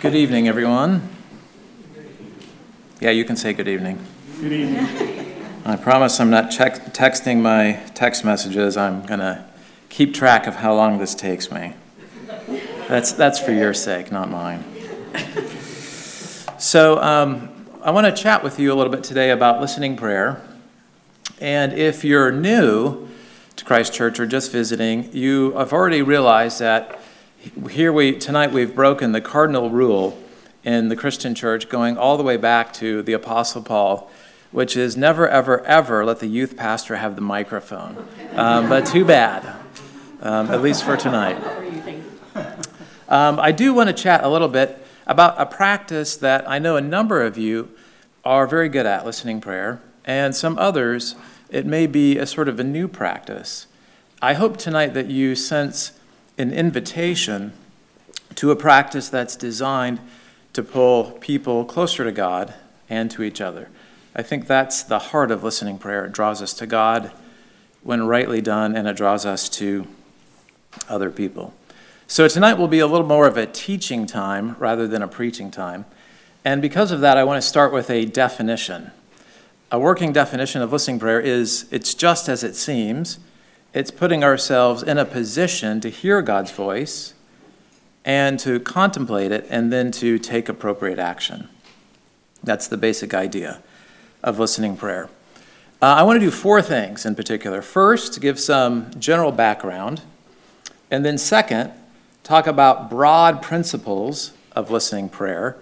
Good evening, everyone. Yeah, you can say good evening. Good evening. I promise I'm not check- texting my text messages. I'm going to keep track of how long this takes me. That's, that's for your sake, not mine. So, um, I want to chat with you a little bit today about listening prayer. And if you're new to Christ Church or just visiting, you have already realized that here we tonight we've broken the cardinal rule in the Christian church going all the way back to the apostle Paul, which is never ever ever let the youth pastor have the microphone. Um, but too bad, um, at least for tonight. Um, I do want to chat a little bit about a practice that I know a number of you are very good at listening prayer, and some others it may be a sort of a new practice. I hope tonight that you sense an invitation to a practice that's designed to pull people closer to God and to each other. I think that's the heart of listening prayer. It draws us to God when rightly done, and it draws us to other people. So tonight will be a little more of a teaching time rather than a preaching time. And because of that, I want to start with a definition. A working definition of listening prayer is it's just as it seems it's putting ourselves in a position to hear God's voice and to contemplate it and then to take appropriate action. That's the basic idea of listening prayer. Uh, I want to do four things in particular. First, give some general background. And then, second, talk about broad principles of listening prayer.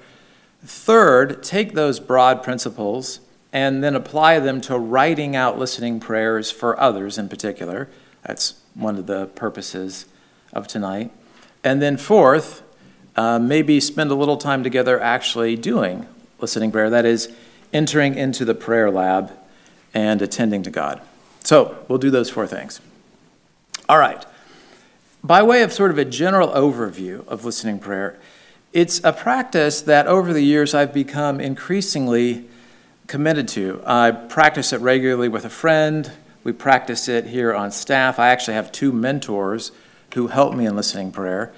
Third, take those broad principles and then apply them to writing out listening prayers for others in particular. That's one of the purposes of tonight. And then, fourth, uh, maybe spend a little time together actually doing listening prayer. That is, entering into the prayer lab and attending to God. So, we'll do those four things. All right. By way of sort of a general overview of listening prayer, it's a practice that over the years I've become increasingly committed to. I practice it regularly with a friend. We practice it here on staff. I actually have two mentors who help me in listening prayer.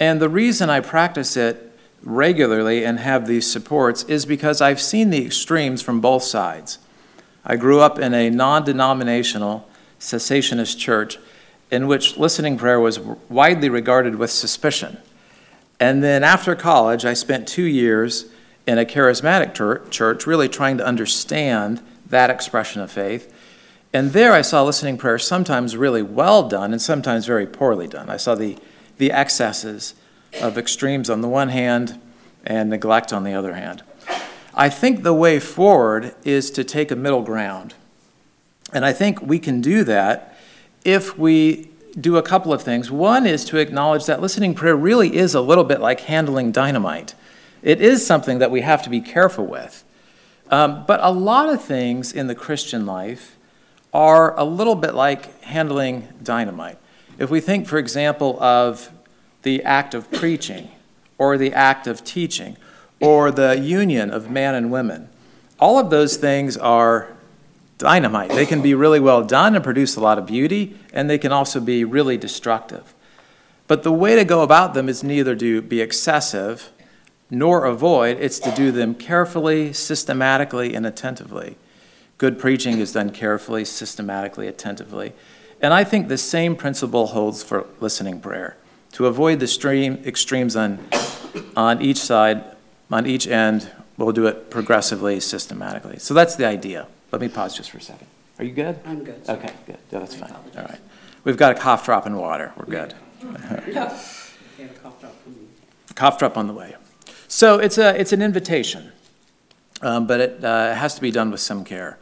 And the reason I practice it regularly and have these supports is because I've seen the extremes from both sides. I grew up in a non denominational cessationist church in which listening prayer was widely regarded with suspicion. And then after college, I spent two years in a charismatic church, really trying to understand that expression of faith. And there I saw listening prayer sometimes really well done and sometimes very poorly done. I saw the, the excesses of extremes on the one hand and neglect on the other hand. I think the way forward is to take a middle ground. And I think we can do that if we do a couple of things. One is to acknowledge that listening prayer really is a little bit like handling dynamite. It is something that we have to be careful with. Um, but a lot of things in the Christian life are a little bit like handling dynamite. If we think, for example, of the act of preaching, or the act of teaching, or the union of man and women, all of those things are dynamite. They can be really well done and produce a lot of beauty, and they can also be really destructive. But the way to go about them is neither to be excessive nor avoid, it's to do them carefully, systematically, and attentively. Good preaching is done carefully, systematically, attentively. And I think the same principle holds for listening prayer to avoid the stream, extremes on, on each side, on each end. We'll do it progressively, systematically. So that's the idea. Let me pause just for a second. Are you good? I'm good. sir. Okay, good. Yeah, that's fine. All right. We've got a cough drop in water. We're good. Yeah, from me. Cough drop on the way. So it's, a, it's an invitation, um, but it uh, has to be done with some care.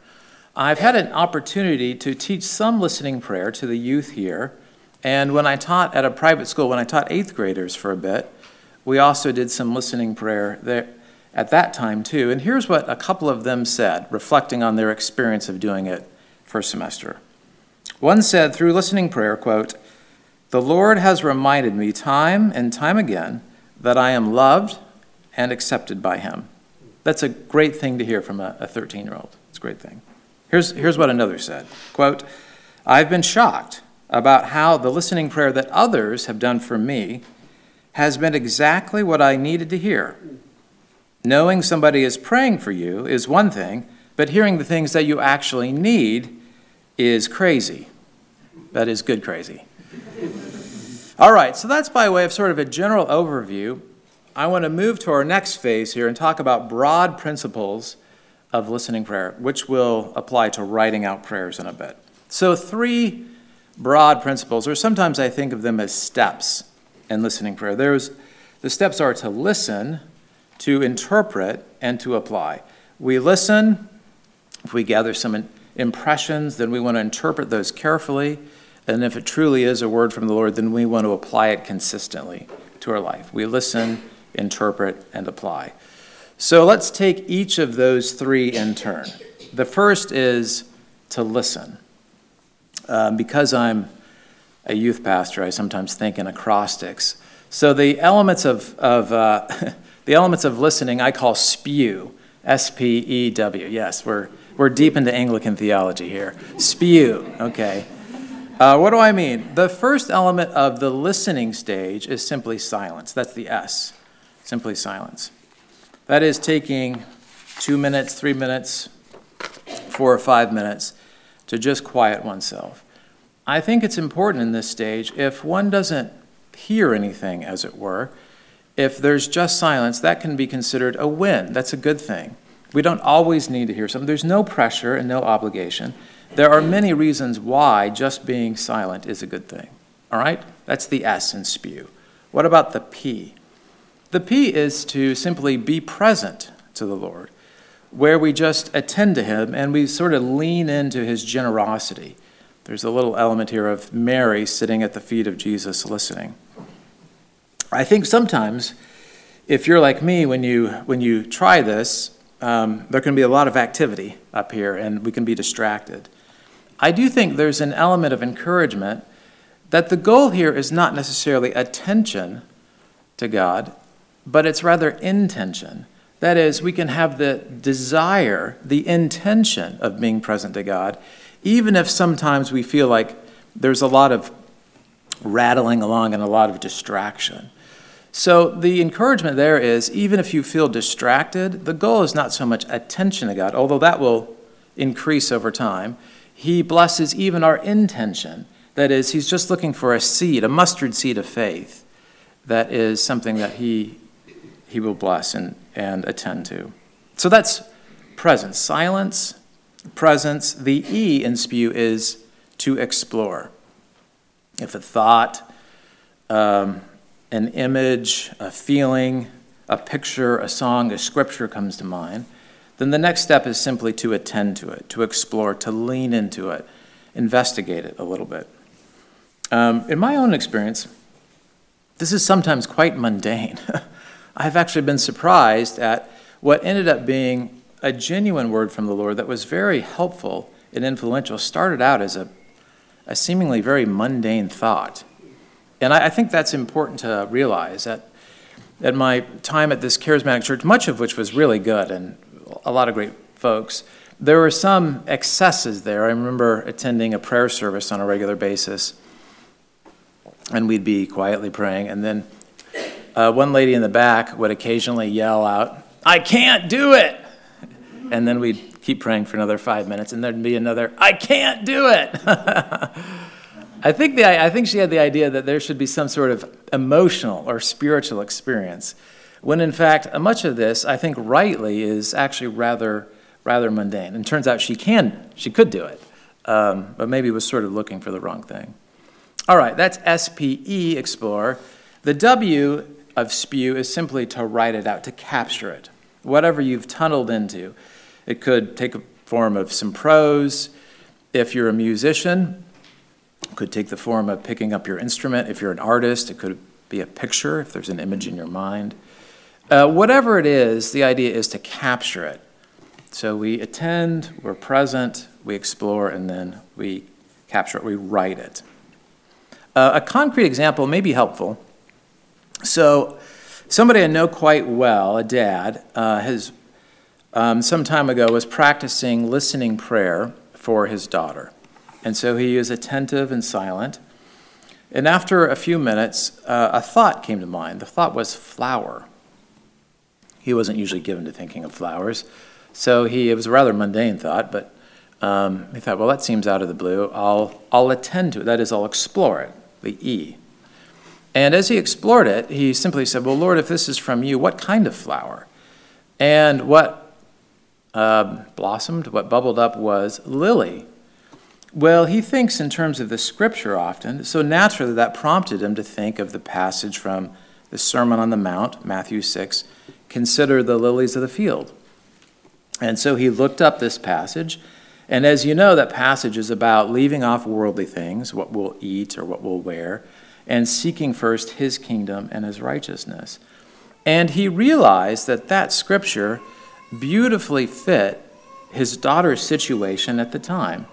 I've had an opportunity to teach some listening prayer to the youth here. And when I taught at a private school, when I taught eighth graders for a bit, we also did some listening prayer there at that time too. And here's what a couple of them said, reflecting on their experience of doing it first semester. One said through listening prayer, quote, "The Lord has reminded me time and time again that I am loved and accepted by him." That's a great thing to hear from a 13-year-old. It's a great thing. Here's, here's what another said, quote, "I've been shocked about how the listening prayer that others have done for me has been exactly what I needed to hear. Knowing somebody is praying for you is one thing, but hearing the things that you actually need is crazy. That is good crazy. All right, so that's by way of sort of a general overview. I want to move to our next phase here and talk about broad principles of listening prayer, which will apply to writing out prayers in a bit. So, three broad principles, or sometimes I think of them as steps in listening prayer. There's the steps are to listen, to interpret, and to apply. We listen, if we gather some impressions, then we want to interpret those carefully. And if it truly is a word from the Lord, then we want to apply it consistently to our life. We listen, interpret, and apply. So let's take each of those three in turn. The first is to listen. Um, because I'm a youth pastor, I sometimes think in acrostics. So the elements of, of uh, the elements of listening I call spew, S P E W. Yes, we're we're deep into Anglican theology here. Spew, okay. Uh, what do I mean? The first element of the listening stage is simply silence. That's the S, simply silence. That is taking two minutes, three minutes, four or five minutes to just quiet oneself. I think it's important in this stage if one doesn't hear anything, as it were, if there's just silence, that can be considered a win. That's a good thing. We don't always need to hear something. There's no pressure and no obligation. There are many reasons why just being silent is a good thing. All right? That's the S in spew. What about the P? The P is to simply be present to the Lord, where we just attend to Him and we sort of lean into His generosity. There's a little element here of Mary sitting at the feet of Jesus listening. I think sometimes, if you're like me, when you, when you try this, um, there can be a lot of activity up here and we can be distracted. I do think there's an element of encouragement that the goal here is not necessarily attention to God, but it's rather intention. That is, we can have the desire, the intention of being present to God, even if sometimes we feel like there's a lot of rattling along and a lot of distraction. So, the encouragement there is even if you feel distracted, the goal is not so much attention to God, although that will increase over time. He blesses even our intention. That is, He's just looking for a seed, a mustard seed of faith. That is something that He he will bless and, and attend to. So that's presence. Silence, presence. The E in spew is to explore. If a thought, um, an image, a feeling, a picture, a song, a scripture comes to mind, then the next step is simply to attend to it, to explore, to lean into it, investigate it a little bit. Um, in my own experience, this is sometimes quite mundane. I've actually been surprised at what ended up being a genuine word from the Lord that was very helpful and influential. Started out as a, a seemingly very mundane thought. And I, I think that's important to realize that at my time at this charismatic church, much of which was really good and a lot of great folks, there were some excesses there. I remember attending a prayer service on a regular basis, and we'd be quietly praying, and then uh, one lady in the back would occasionally yell out, I can't do it. And then we'd keep praying for another five minutes, and there'd be another, I can't do it. I think, the, I think she had the idea that there should be some sort of emotional or spiritual experience, when in fact, much of this, I think rightly, is actually rather, rather mundane. And turns out she can, she could do it, um, but maybe was sort of looking for the wrong thing. All right, that's SPE, explore. The W of spew is simply to write it out, to capture it. Whatever you've tunneled into. It could take a form of some prose. If you're a musician, it could take the form of picking up your instrument. If you're an artist, it could be a picture, if there's an image in your mind. Uh, whatever it is, the idea is to capture it. So we attend, we're present, we explore, and then we capture it, we write it. Uh, a concrete example may be helpful. So, somebody I know quite well, a dad, uh, has um, some time ago was practicing listening prayer for his daughter. And so he is attentive and silent. And after a few minutes, uh, a thought came to mind. The thought was flower. He wasn't usually given to thinking of flowers, so he, it was a rather mundane thought, but um, he thought, well, that seems out of the blue. I'll, I'll attend to it. That is, I'll explore it, the E. And as he explored it, he simply said, Well, Lord, if this is from you, what kind of flower? And what uh, blossomed, what bubbled up was lily. Well, he thinks in terms of the scripture often, so naturally that prompted him to think of the passage from the Sermon on the Mount, Matthew 6 consider the lilies of the field. And so he looked up this passage. And as you know, that passage is about leaving off worldly things, what we'll eat or what we'll wear, and seeking first his kingdom and his righteousness. And he realized that that scripture beautifully fit his daughter's situation at the time.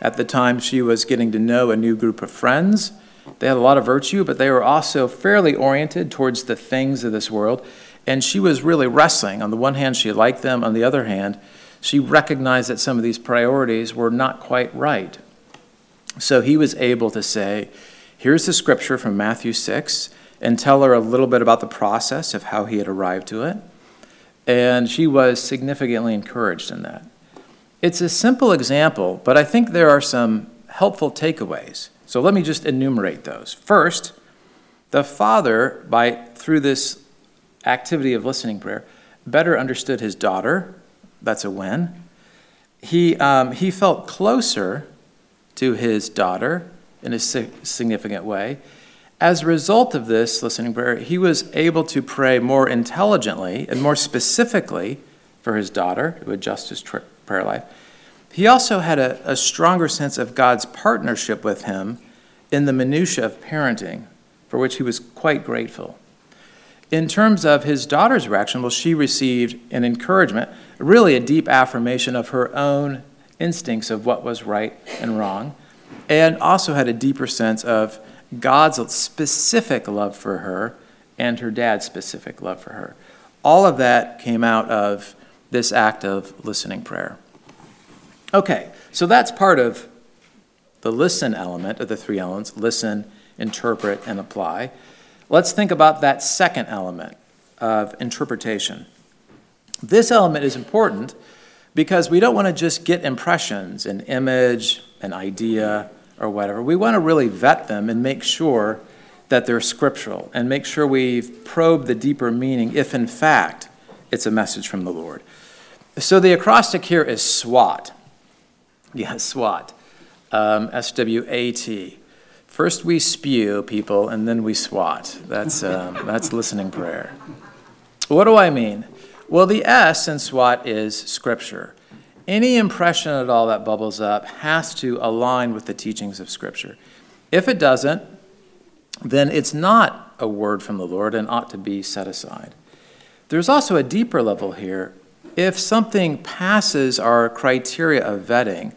At the time, she was getting to know a new group of friends. They had a lot of virtue, but they were also fairly oriented towards the things of this world. And she was really wrestling. On the one hand, she liked them. On the other hand, she recognized that some of these priorities were not quite right. So he was able to say, Here's the scripture from Matthew 6, and tell her a little bit about the process of how he had arrived to it. And she was significantly encouraged in that. It's a simple example, but I think there are some helpful takeaways. So let me just enumerate those. First, the father, by through this activity of listening prayer, better understood his daughter. That's a win. He, um, he felt closer to his daughter in a significant way. As a result of this listening prayer, he was able to pray more intelligently and more specifically for his daughter to adjust his prayer life. He also had a, a stronger sense of God's partnership with him in the minutiae of parenting, for which he was quite grateful. In terms of his daughter's reaction, well, she received an encouragement, really a deep affirmation of her own instincts of what was right and wrong, and also had a deeper sense of God's specific love for her and her dad's specific love for her. All of that came out of this act of listening prayer. Okay, so that's part of the listen element of the three elements listen, interpret, and apply. Let's think about that second element of interpretation. This element is important because we don't want to just get impressions, an image, an idea, or whatever. We want to really vet them and make sure that they're scriptural and make sure we've probed the deeper meaning if, in fact, it's a message from the Lord. So the acrostic here is SWAT. Yeah, SWAT. Um, S W A T. First we spew people and then we swat. That's, um, that's listening prayer. What do I mean? Well, the S in SWAT is scripture any impression at all that bubbles up has to align with the teachings of Scripture. If it doesn't, then it's not a word from the Lord and ought to be set aside. There's also a deeper level here. If something passes our criteria of vetting,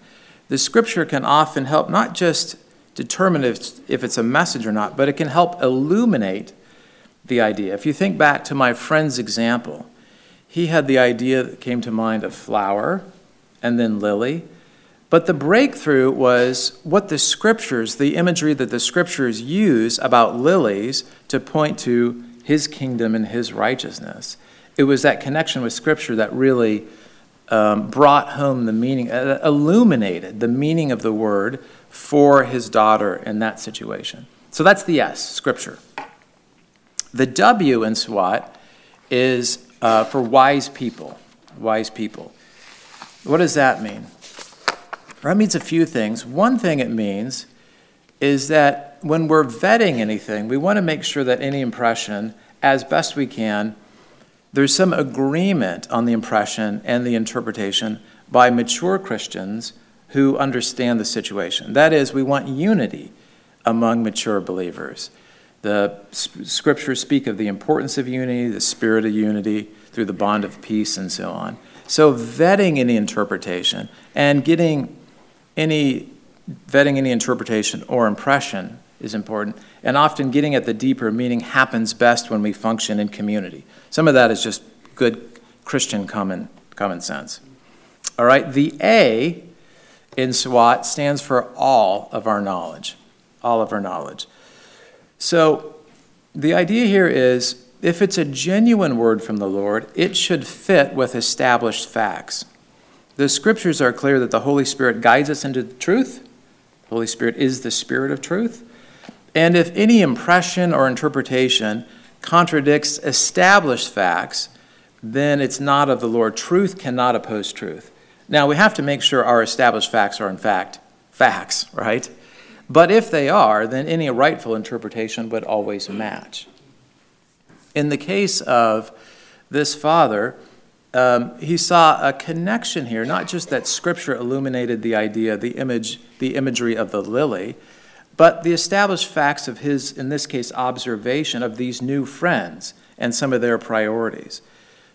the Scripture can often help not just determine if, if it's a message or not, but it can help illuminate the idea. If you think back to my friend's example, he had the idea that came to mind of flower and then Lily. But the breakthrough was what the scriptures, the imagery that the scriptures use about lilies to point to his kingdom and his righteousness. It was that connection with scripture that really um, brought home the meaning, uh, illuminated the meaning of the word for his daughter in that situation. So that's the S, scripture. The W in SWAT is uh, for wise people. Wise people. What does that mean? That means a few things. One thing it means is that when we're vetting anything, we want to make sure that any impression, as best we can, there's some agreement on the impression and the interpretation by mature Christians who understand the situation. That is, we want unity among mature believers. The scriptures speak of the importance of unity, the spirit of unity through the bond of peace, and so on. So vetting any interpretation and getting any vetting any interpretation or impression is important. And often getting at the deeper meaning happens best when we function in community. Some of that is just good Christian common common sense. All right, the A in SWAT stands for all of our knowledge. All of our knowledge. So the idea here is if it's a genuine word from the Lord, it should fit with established facts. The scriptures are clear that the Holy Spirit guides us into the truth. The Holy Spirit is the Spirit of truth. And if any impression or interpretation contradicts established facts, then it's not of the Lord. Truth cannot oppose truth. Now, we have to make sure our established facts are, in fact, facts, right? But if they are, then any rightful interpretation would always match. In the case of this father, um, he saw a connection here, not just that Scripture illuminated the idea, the image, the imagery of the lily, but the established facts of his, in this case, observation of these new friends and some of their priorities.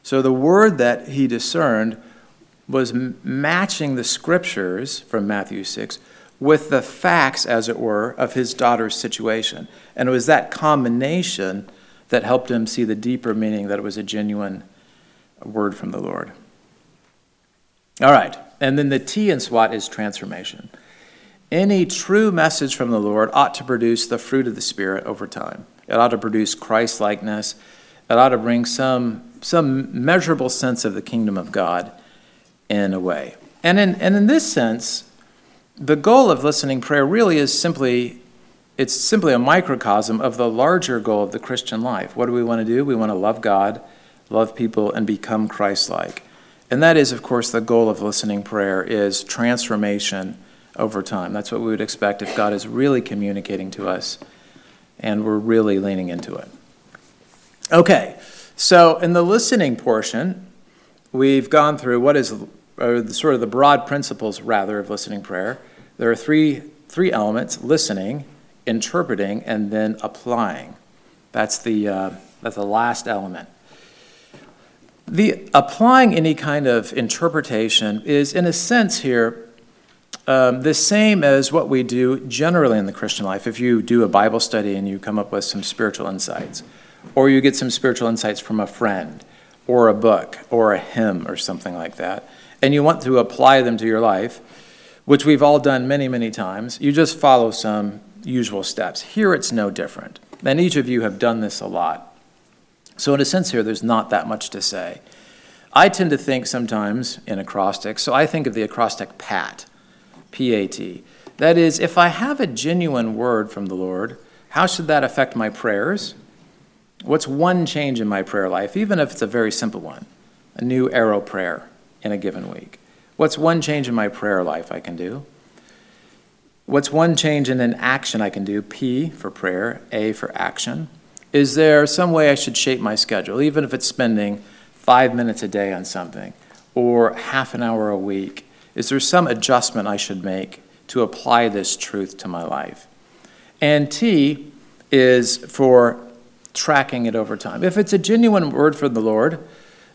So the word that he discerned was matching the scriptures from Matthew 6 with the facts, as it were, of his daughter's situation. And it was that combination that helped him see the deeper meaning that it was a genuine word from the Lord. All right, and then the T in SWAT is transformation. Any true message from the Lord ought to produce the fruit of the Spirit over time. It ought to produce Christ likeness. It ought to bring some, some measurable sense of the kingdom of God in a way. And in, and in this sense, the goal of listening prayer really is simply it's simply a microcosm of the larger goal of the Christian life. What do we want to do? We want to love God, love people, and become Christ-like. And that is, of course, the goal of listening prayer is transformation over time. That's what we would expect if God is really communicating to us and we're really leaning into it. Okay, so in the listening portion, we've gone through what is the, sort of the broad principles, rather, of listening prayer. There are three, three elements listening, interpreting, and then applying. That's the, uh, that's the last element. The applying any kind of interpretation is, in a sense, here um, the same as what we do generally in the Christian life. If you do a Bible study and you come up with some spiritual insights, or you get some spiritual insights from a friend, or a book, or a hymn, or something like that, and you want to apply them to your life, which we've all done many, many times, you just follow some usual steps. Here it's no different. And each of you have done this a lot. So, in a sense, here, there's not that much to say. I tend to think sometimes in acrostics, so I think of the acrostic PAT, P A T. That is, if I have a genuine word from the Lord, how should that affect my prayers? What's one change in my prayer life, even if it's a very simple one? A new arrow prayer in a given week? What's one change in my prayer life I can do? What's one change in an action I can do? P for prayer, A for action. Is there some way I should shape my schedule, even if it's spending five minutes a day on something or half an hour a week? Is there some adjustment I should make to apply this truth to my life? And T is for tracking it over time. If it's a genuine word from the Lord,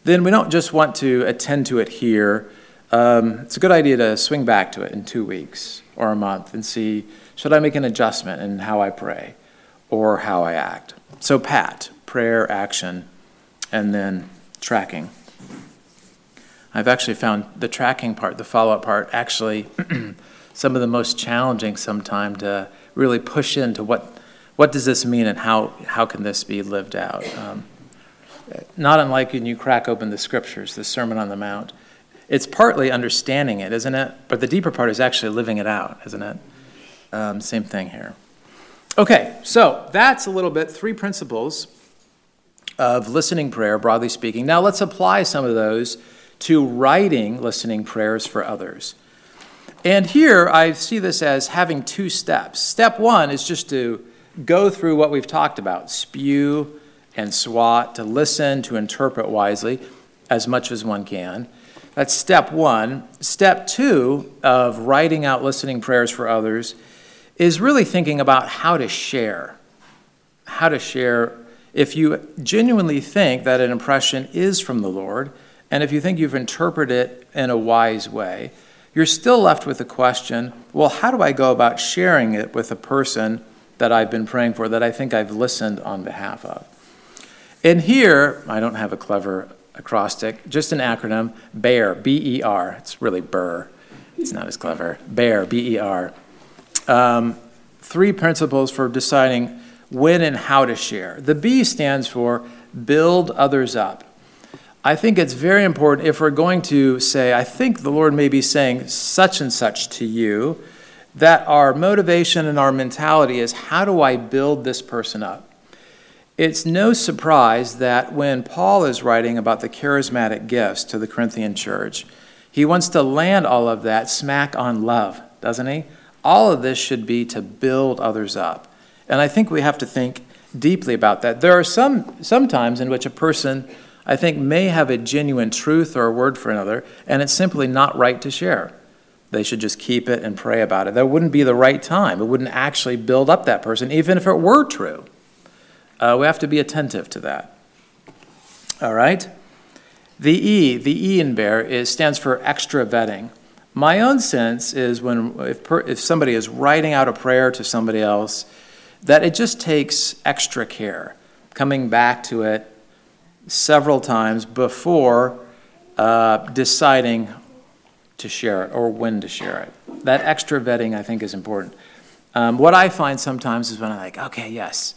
then we don't just want to attend to it here. Um, it's a good idea to swing back to it in two weeks or a month and see should I make an adjustment in how I pray or how I act. So, PAT, prayer, action, and then tracking. I've actually found the tracking part, the follow up part, actually some of the most challenging sometime to really push into what, what does this mean and how, how can this be lived out. Um, not unlike when you crack open the scriptures, the Sermon on the Mount. It's partly understanding it, isn't it? But the deeper part is actually living it out, isn't it? Um, same thing here. Okay, so that's a little bit three principles of listening prayer, broadly speaking. Now let's apply some of those to writing listening prayers for others. And here I see this as having two steps. Step one is just to go through what we've talked about spew, and SWAT, to listen, to interpret wisely as much as one can. That's step one. Step two of writing out listening prayers for others is really thinking about how to share. How to share. If you genuinely think that an impression is from the Lord, and if you think you've interpreted it in a wise way, you're still left with the question well, how do I go about sharing it with a person that I've been praying for, that I think I've listened on behalf of? And here, I don't have a clever acrostic, just an acronym, BEAR, B E R. It's really Burr. It's not as clever. BEAR, B E R. Um, three principles for deciding when and how to share. The B stands for build others up. I think it's very important if we're going to say, I think the Lord may be saying such and such to you, that our motivation and our mentality is how do I build this person up? It's no surprise that when Paul is writing about the charismatic gifts to the Corinthian church, he wants to land all of that smack on love, doesn't he? All of this should be to build others up. And I think we have to think deeply about that. There are some, some times in which a person I think, may have a genuine truth or a word for another, and it's simply not right to share. They should just keep it and pray about it. That wouldn't be the right time. It wouldn't actually build up that person, even if it were true. Uh, we have to be attentive to that. All right? The E, the E in bear, is, stands for extra vetting. My own sense is when if, per, if somebody is writing out a prayer to somebody else, that it just takes extra care, coming back to it, several times before uh, deciding to share it or when to share it. That extra vetting, I think, is important. Um, what I find sometimes is when I'm like, okay, yes,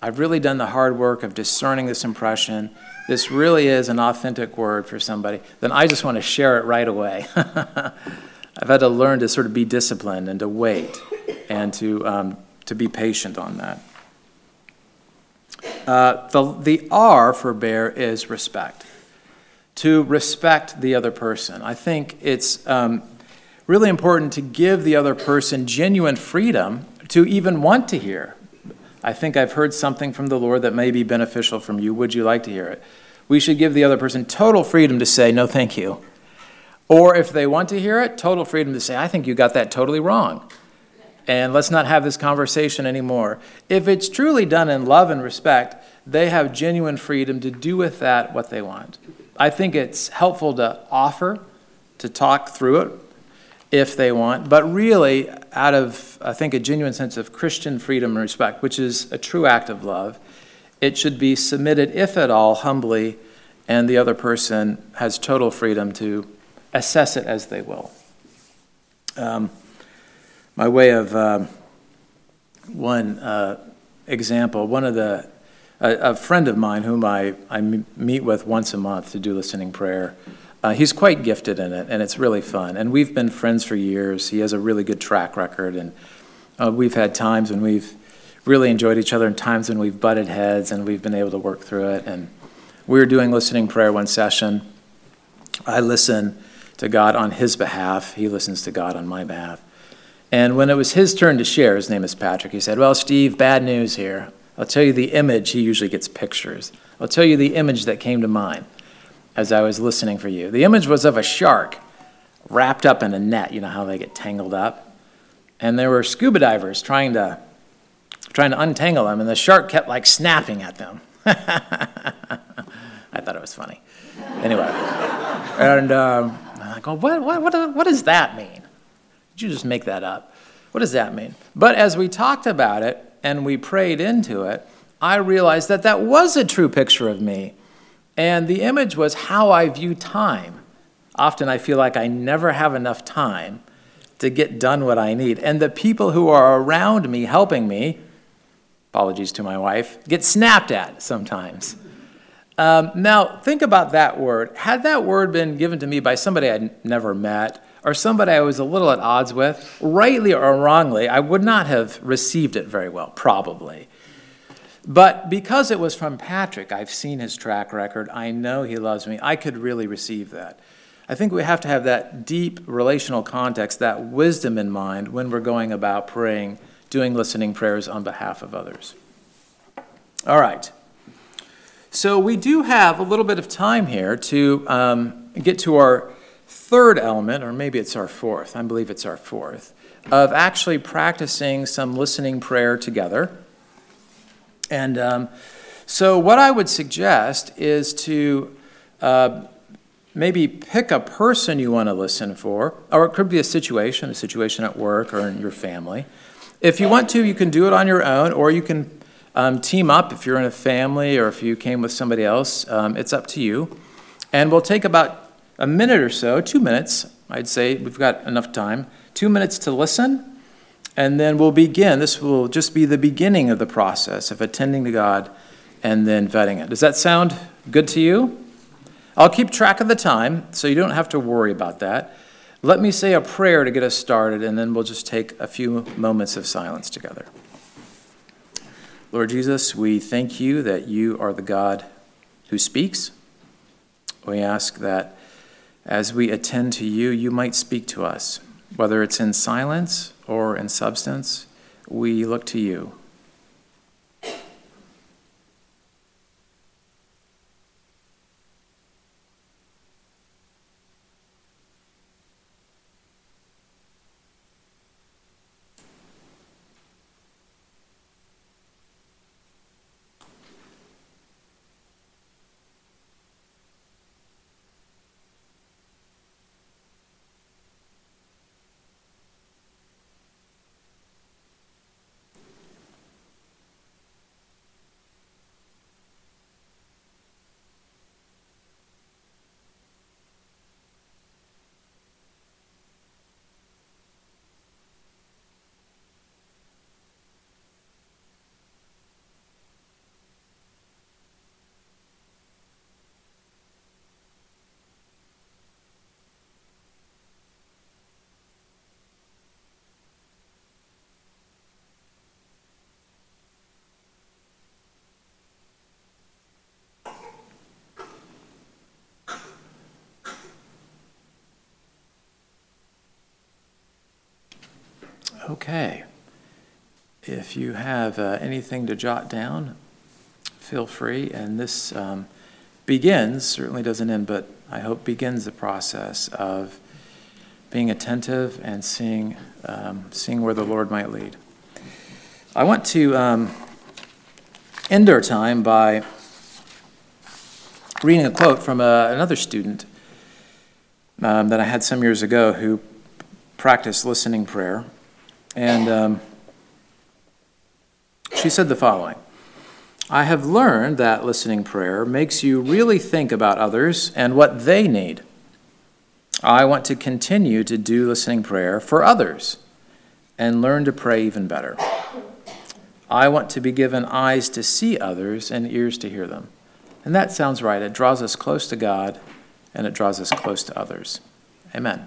I've really done the hard work of discerning this impression. This really is an authentic word for somebody. Then I just want to share it right away. I've had to learn to sort of be disciplined and to wait and to, um, to be patient on that. Uh, the, the R for bear is respect. To respect the other person. I think it's um, really important to give the other person genuine freedom to even want to hear. I think I've heard something from the Lord that may be beneficial from you. Would you like to hear it? We should give the other person total freedom to say, no, thank you. Or if they want to hear it, total freedom to say, I think you got that totally wrong and let's not have this conversation anymore. If it's truly done in love and respect, they have genuine freedom to do with that what they want. I think it's helpful to offer, to talk through it if they want, but really out of, I think, a genuine sense of Christian freedom and respect, which is a true act of love, it should be submitted, if at all, humbly, and the other person has total freedom to assess it as they will. Um, my way of uh, one uh, example, one of the, a, a, friend of mine whom I, I meet with once a month to do listening prayer, uh, he's quite gifted in it, and it's really fun. And we've been friends for years. He has a really good track record, and uh, we've had times when we've really enjoyed each other, and times when we've butted heads, and we've been able to work through it. And we were doing listening prayer one session. I listen to God on his behalf, he listens to God on my behalf. And when it was his turn to share, his name is Patrick, he said, Well, Steve, bad news here. I'll tell you the image. He usually gets pictures. I'll tell you the image that came to mind as I was listening for you. The image was of a shark wrapped up in a net. You know how they get tangled up? And there were scuba divers trying to trying to untangle them, and the shark kept like snapping at them. I thought it was funny. Anyway, and um, I'm like, well, what, what, what, what does that mean? Did you just make that up? What does that mean? But as we talked about it and we prayed into it, I realized that that was a true picture of me. And the image was how I view time. Often I feel like I never have enough time to get done what I need. And the people who are around me helping me, apologies to my wife, get snapped at sometimes. Um, now, think about that word. Had that word been given to me by somebody I'd never met, or somebody I was a little at odds with, rightly or wrongly, I would not have received it very well, probably. But because it was from Patrick, I've seen his track record, I know he loves me, I could really receive that. I think we have to have that deep relational context, that wisdom in mind when we're going about praying, doing listening prayers on behalf of others. All right. So we do have a little bit of time here to um, get to our third element, or maybe it's our fourth, I believe it's our fourth, of actually practicing some listening prayer together. And um, so, what I would suggest is to uh, maybe pick a person you want to listen for, or it could be a situation, a situation at work or in your family. If you want to, you can do it on your own, or you can um, team up if you're in a family or if you came with somebody else. Um, it's up to you. And we'll take about a minute or so, two minutes, I'd say we've got enough time, two minutes to listen, And then we'll begin. This will just be the beginning of the process of attending to God and then vetting it. Does that sound good to you? I'll keep track of the time, so you don't have to worry about that. Let me say a prayer to get us started, and then we'll just take a few moments of silence together. Lord Jesus, we thank you that you are the God who speaks. We ask that as we attend to you, you might speak to us, whether it's in silence or in substance. We look to you. Okay. If you have uh, anything to jot down, feel free. And this um, begins, certainly doesn't end, but I hope begins the process of being attentive and seeing, um, seeing where the Lord might lead. I want to um, end our time by reading a quote from uh, another student um, that I had some years ago who practiced listening prayer. And um, she said the following I have learned that listening prayer makes you really think about others and what they need. I want to continue to do listening prayer for others and learn to pray even better. I want to be given eyes to see others and ears to hear them. And that sounds right. It draws us close to God and it draws us close to others. Amen.